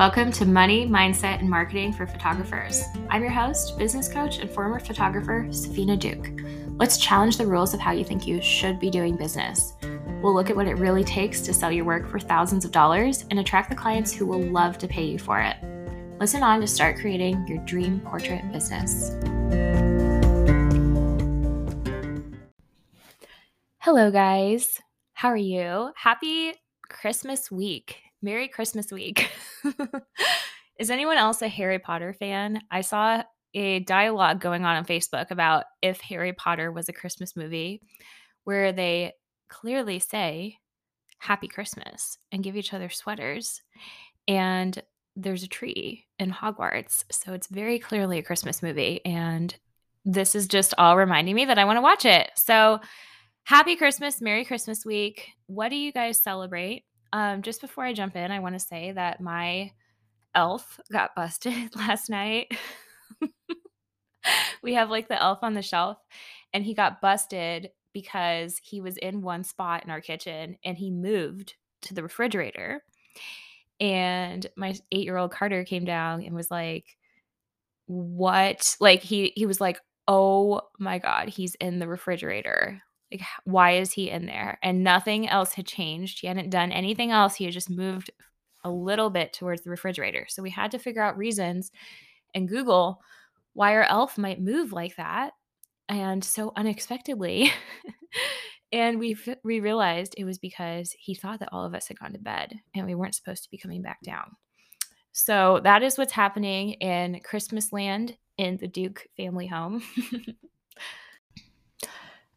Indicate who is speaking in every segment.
Speaker 1: Welcome to Money, Mindset, and Marketing for Photographers. I'm your host, business coach, and former photographer, Safina Duke. Let's challenge the rules of how you think you should be doing business. We'll look at what it really takes to sell your work for thousands of dollars and attract the clients who will love to pay you for it. Listen on to start creating your dream portrait business. Hello, guys. How are you? Happy Christmas week. Merry Christmas week. Is anyone else a Harry Potter fan? I saw a dialogue going on on Facebook about if Harry Potter was a Christmas movie where they clearly say Happy Christmas and give each other sweaters. And there's a tree in Hogwarts. So it's very clearly a Christmas movie. And this is just all reminding me that I want to watch it. So happy Christmas, Merry Christmas week. What do you guys celebrate? Um, just before I jump in, I want to say that my elf got busted last night. we have like the elf on the shelf, and he got busted because he was in one spot in our kitchen and he moved to the refrigerator. And my eight year old Carter came down and was like, What? Like, he, he was like, Oh my God, he's in the refrigerator. Like, why is he in there? And nothing else had changed. He hadn't done anything else. He had just moved a little bit towards the refrigerator. So we had to figure out reasons and Google why our elf might move like that and so unexpectedly. and we we realized it was because he thought that all of us had gone to bed and we weren't supposed to be coming back down. So that is what's happening in Christmas land in the Duke family home.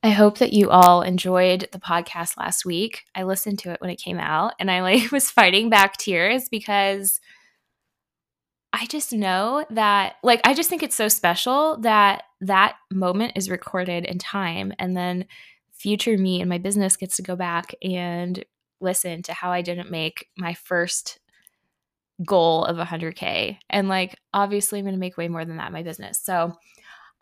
Speaker 1: I hope that you all enjoyed the podcast last week. I listened to it when it came out and I like was fighting back tears because I just know that like I just think it's so special that that moment is recorded in time and then future me and my business gets to go back and listen to how I didn't make my first goal of 100k and like obviously I'm going to make way more than that in my business. So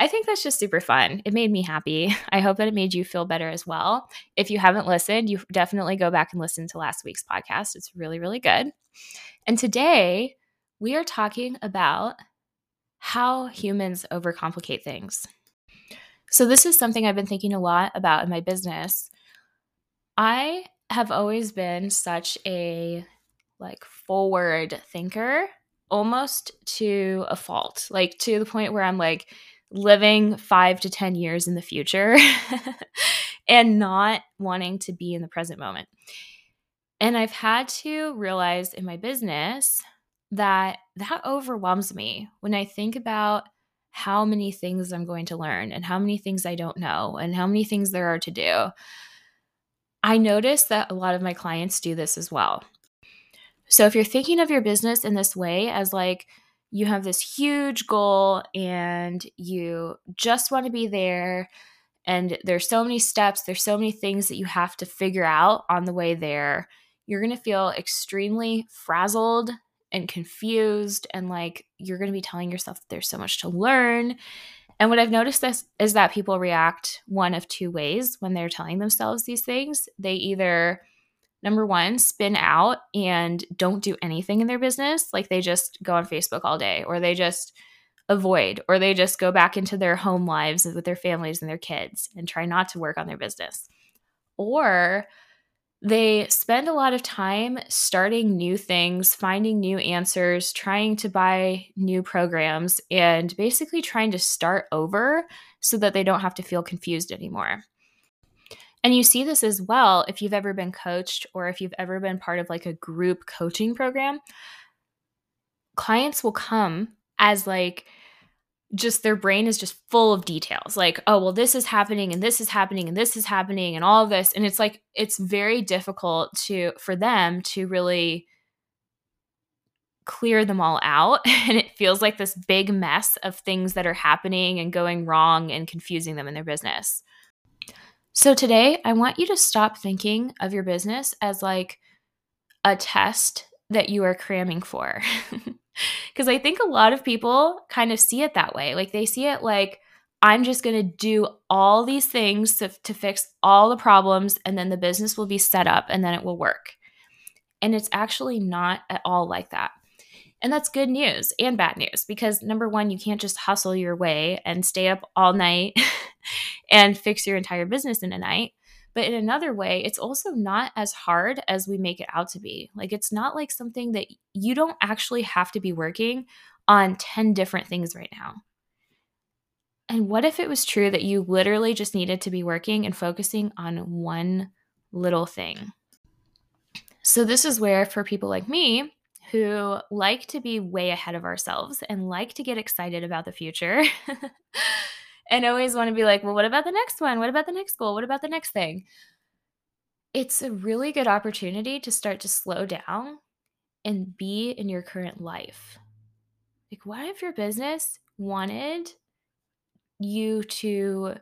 Speaker 1: I think that's just super fun. It made me happy. I hope that it made you feel better as well. If you haven't listened, you definitely go back and listen to last week's podcast. It's really, really good. And today we are talking about how humans overcomplicate things. So, this is something I've been thinking a lot about in my business. I have always been such a like forward thinker almost to a fault like to the point where i'm like living five to 10 years in the future and not wanting to be in the present moment. And I've had to realize in my business that that overwhelms me when I think about how many things I'm going to learn and how many things I don't know and how many things there are to do. I notice that a lot of my clients do this as well. So if you're thinking of your business in this way as like, you have this huge goal and you just want to be there and there's so many steps there's so many things that you have to figure out on the way there you're going to feel extremely frazzled and confused and like you're going to be telling yourself that there's so much to learn. And what i've noticed this is that people react one of two ways when they're telling themselves these things. They either number one, spin out and don't do anything in their business. Like they just go on Facebook all day or they just avoid or they just go back into their home lives with their families and their kids and try not to work on their business. Or they spend a lot of time starting new things, finding new answers, trying to buy new programs, and basically trying to start over so that they don't have to feel confused anymore. And you see this as well if you've ever been coached or if you've ever been part of like a group coaching program. Clients will come as like just their brain is just full of details like oh well this is happening and this is happening and this is happening and all this and it's like it's very difficult to for them to really clear them all out and it feels like this big mess of things that are happening and going wrong and confusing them in their business so today, I want you to stop thinking of your business as like a test that you are cramming for. Because I think a lot of people kind of see it that way. Like they see it like, I'm just going to do all these things to, to fix all the problems, and then the business will be set up and then it will work. And it's actually not at all like that. And that's good news and bad news because number one, you can't just hustle your way and stay up all night and fix your entire business in a night. But in another way, it's also not as hard as we make it out to be. Like, it's not like something that you don't actually have to be working on 10 different things right now. And what if it was true that you literally just needed to be working and focusing on one little thing? So, this is where, for people like me who like to be way ahead of ourselves and like to get excited about the future and always want to be like, well, what about the next one? What about the next goal? What about the next thing? It's a really good opportunity to start to slow down and be in your current life. Like, what if your business wanted you to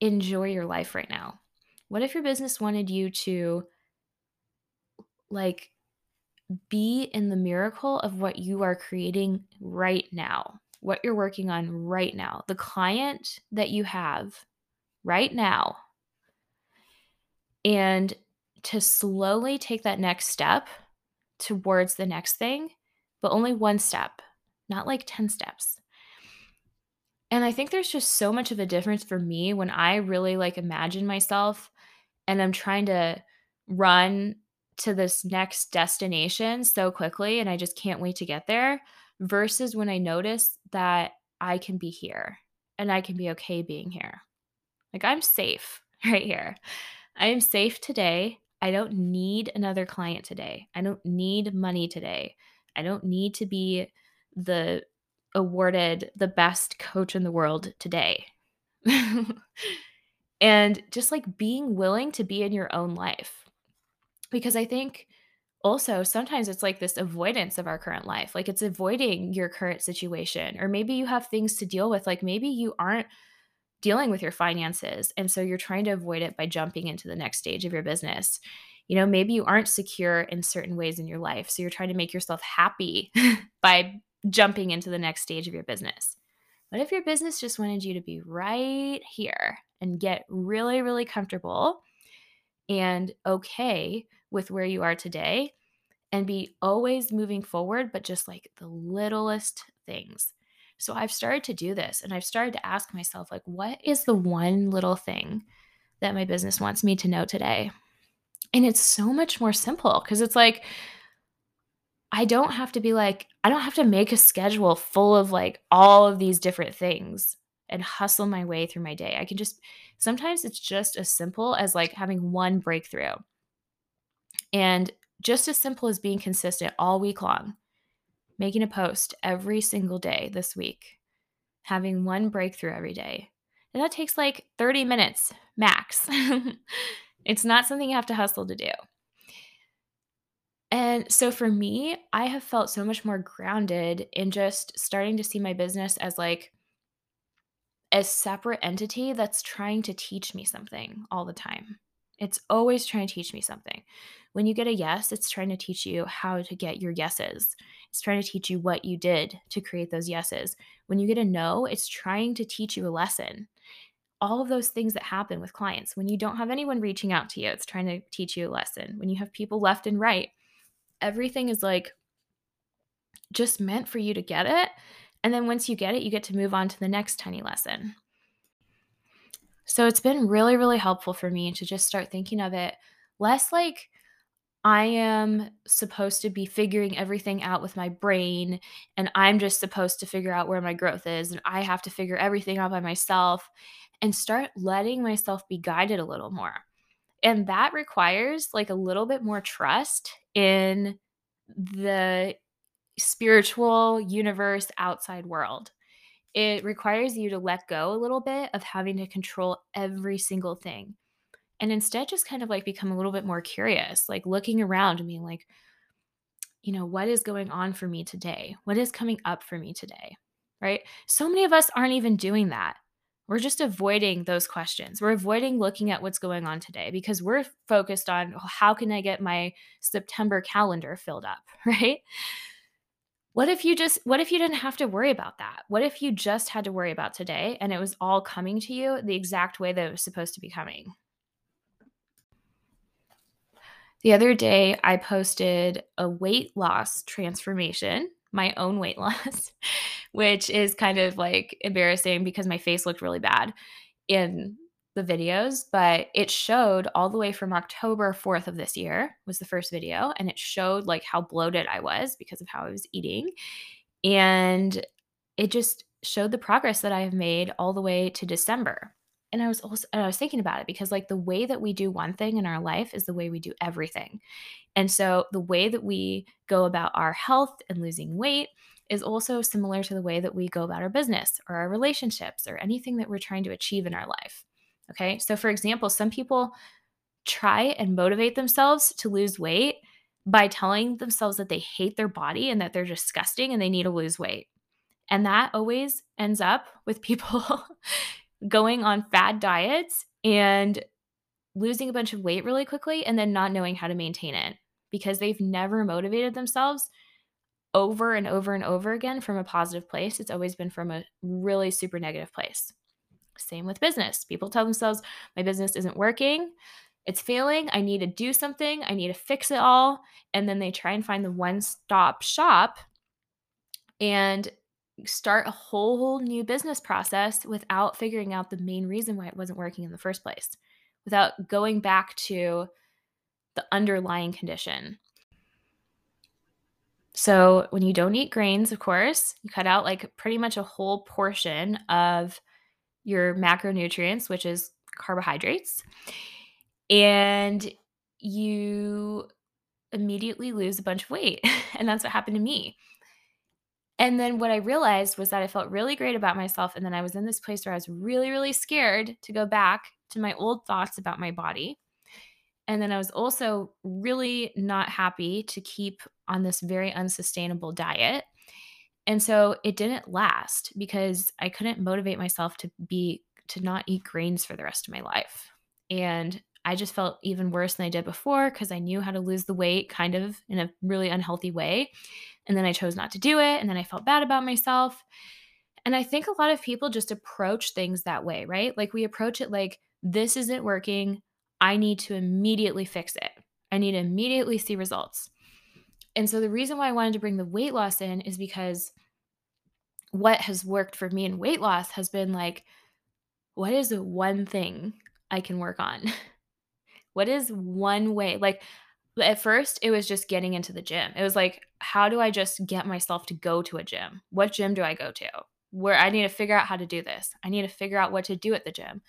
Speaker 1: enjoy your life right now? What if your business wanted you to like be in the miracle of what you are creating right now, what you're working on right now, the client that you have right now, and to slowly take that next step towards the next thing, but only one step, not like 10 steps. And I think there's just so much of a difference for me when I really like imagine myself and I'm trying to run to this next destination so quickly and I just can't wait to get there versus when I notice that I can be here and I can be okay being here. Like I'm safe right here. I am safe today. I don't need another client today. I don't need money today. I don't need to be the awarded the best coach in the world today. and just like being willing to be in your own life. Because I think also sometimes it's like this avoidance of our current life. Like it's avoiding your current situation. Or maybe you have things to deal with. Like maybe you aren't dealing with your finances. And so you're trying to avoid it by jumping into the next stage of your business. You know, maybe you aren't secure in certain ways in your life. So you're trying to make yourself happy by jumping into the next stage of your business. What if your business just wanted you to be right here and get really, really comfortable and okay with where you are today and be always moving forward, but just like the littlest things? So I've started to do this and I've started to ask myself, like, what is the one little thing that my business wants me to know today? And it's so much more simple because it's like, I don't have to be like, I don't have to make a schedule full of like all of these different things and hustle my way through my day. I can just, sometimes it's just as simple as like having one breakthrough and just as simple as being consistent all week long, making a post every single day this week, having one breakthrough every day. And that takes like 30 minutes max. it's not something you have to hustle to do. And so for me, I have felt so much more grounded in just starting to see my business as like a separate entity that's trying to teach me something all the time. It's always trying to teach me something. When you get a yes, it's trying to teach you how to get your yeses. It's trying to teach you what you did to create those yeses. When you get a no, it's trying to teach you a lesson. All of those things that happen with clients. When you don't have anyone reaching out to you, it's trying to teach you a lesson. When you have people left and right, everything is like just meant for you to get it. And then once you get it, you get to move on to the next tiny lesson. So it's been really, really helpful for me to just start thinking of it less like I am supposed to be figuring everything out with my brain and I'm just supposed to figure out where my growth is and I have to figure everything out by myself and start letting myself be guided a little more. And that requires like a little bit more trust in the spiritual universe outside world. It requires you to let go a little bit of having to control every single thing and instead just kind of like become a little bit more curious, like looking around and being like, you know, what is going on for me today? What is coming up for me today? Right? So many of us aren't even doing that. We're just avoiding those questions. We're avoiding looking at what's going on today because we're focused on how can I get my September calendar filled up, right? What if you just what if you didn't have to worry about that? What if you just had to worry about today and it was all coming to you the exact way that it was supposed to be coming? The other day I posted a weight loss transformation my own weight loss, which is kind of like embarrassing because my face looked really bad in the videos, but it showed all the way from October 4th of this year was the first video and it showed like how bloated I was because of how I was eating. And it just showed the progress that I have made all the way to December. And I was also I was thinking about it because like the way that we do one thing in our life is the way we do everything. And so the way that we go about our health and losing weight is also similar to the way that we go about our business or our relationships or anything that we're trying to achieve in our life. Okay. So, for example, some people try and motivate themselves to lose weight by telling themselves that they hate their body and that they're disgusting and they need to lose weight. And that always ends up with people going on fad diets and losing a bunch of weight really quickly and then not knowing how to maintain it because they've never motivated themselves over and over and over again from a positive place. It's always been from a really super negative place. Same with business. People tell themselves, my business isn't working. It's failing. I need to do something. I need to fix it all. And then they try and find the one stop shop and start a whole new business process without figuring out the main reason why it wasn't working in the first place, without going back to the underlying condition. So, when you don't eat grains, of course, you cut out like pretty much a whole portion of your macronutrients, which is carbohydrates, and you immediately lose a bunch of weight. and that's what happened to me. And then what I realized was that I felt really great about myself. And then I was in this place where I was really, really scared to go back to my old thoughts about my body. And then I was also really not happy to keep on this very unsustainable diet. And so it didn't last because I couldn't motivate myself to be to not eat grains for the rest of my life. And I just felt even worse than I did before because I knew how to lose the weight kind of in a really unhealthy way. And then I chose not to do it. And then I felt bad about myself. And I think a lot of people just approach things that way, right? Like we approach it like, this isn't working. I need to immediately fix it. I need to immediately see results. And so the reason why I wanted to bring the weight loss in is because what has worked for me in weight loss has been like, what is one thing I can work on? what is one way? Like, at first, it was just getting into the gym. It was like, how do I just get myself to go to a gym? What gym do I go to? Where I need to figure out how to do this. I need to figure out what to do at the gym.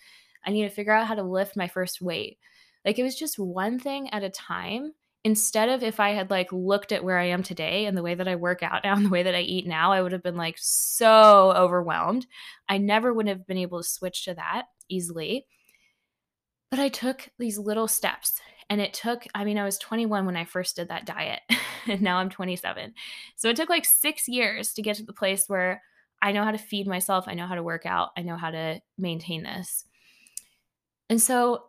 Speaker 1: I need to figure out how to lift my first weight. Like, it was just one thing at a time instead of if I had like looked at where I am today and the way that I work out now and the way that I eat now, I would have been like so overwhelmed. I never would have been able to switch to that easily. But I took these little steps and it took, I mean, I was 21 when I first did that diet and now I'm 27. So it took like six years to get to the place where I know how to feed myself, I know how to work out, I know how to maintain this. And so,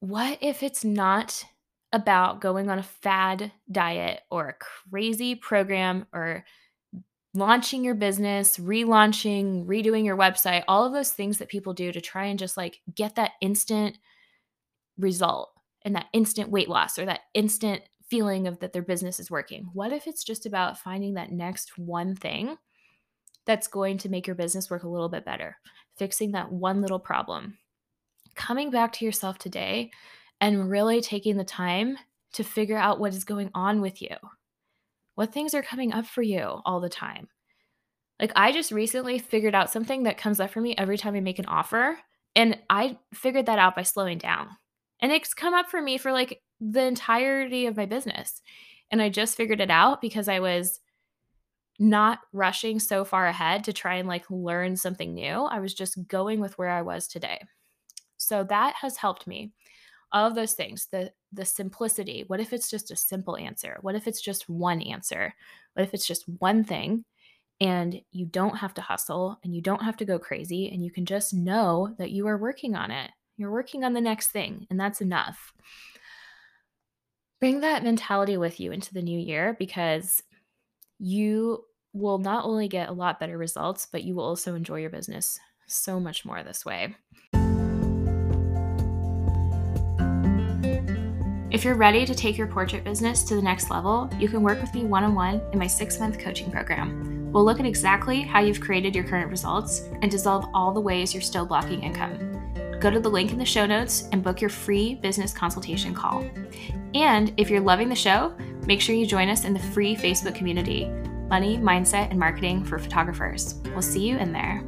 Speaker 1: what if it's not about going on a fad diet or a crazy program or launching your business, relaunching, redoing your website, all of those things that people do to try and just like get that instant result and that instant weight loss or that instant feeling of that their business is working. What if it's just about finding that next one thing that's going to make your business work a little bit better? Fixing that one little problem. Coming back to yourself today and really taking the time to figure out what is going on with you. What things are coming up for you all the time? Like, I just recently figured out something that comes up for me every time I make an offer. And I figured that out by slowing down. And it's come up for me for like the entirety of my business. And I just figured it out because I was not rushing so far ahead to try and like learn something new. I was just going with where I was today. So that has helped me all of those things the the simplicity what if it's just a simple answer? What if it's just one answer? What if it's just one thing and you don't have to hustle and you don't have to go crazy and you can just know that you are working on it. You're working on the next thing and that's enough. Bring that mentality with you into the new year because you will not only get a lot better results but you will also enjoy your business so much more this way if you're ready to take your portrait business to the next level, you can work with me one on one in my six month coaching program. We'll look at exactly how you've created your current results and dissolve all the ways you're still blocking income. Go to the link in the show notes and book your free business consultation call. And if you're loving the show, make sure you join us in the free Facebook community Money, Mindset, and Marketing for Photographers. We'll see you in there.